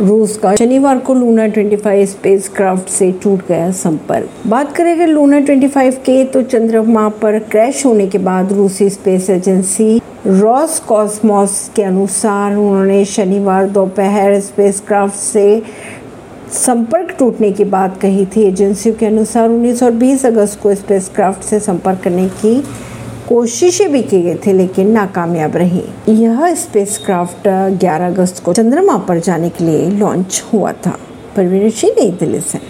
रूस का। शनिवार को लूना 25 स्पेसक्राफ्ट से टूट गया संपर्क। बात करें अगर लूना 25 के तो चंद्रमा पर क्रैश होने के बाद रूसी स्पेस एजेंसी रॉस कॉस्मोस के अनुसार उन्होंने शनिवार दोपहर स्पेसक्राफ्ट से संपर्क टूटने की बात कही थी। एजेंसियों के अनुसार 19 और 20 अगस्त को स्पेसक्राफ्ट से संपर्क करने की कोशिशें भी की गई थी, लेकिन नाकामयाब रही। यह स्पेसक्राफ्ट 11 अगस्त को चंद्रमा पर जाने के लिए लॉन्च हुआ था। परवीन सिंह, नई दिल्ली से।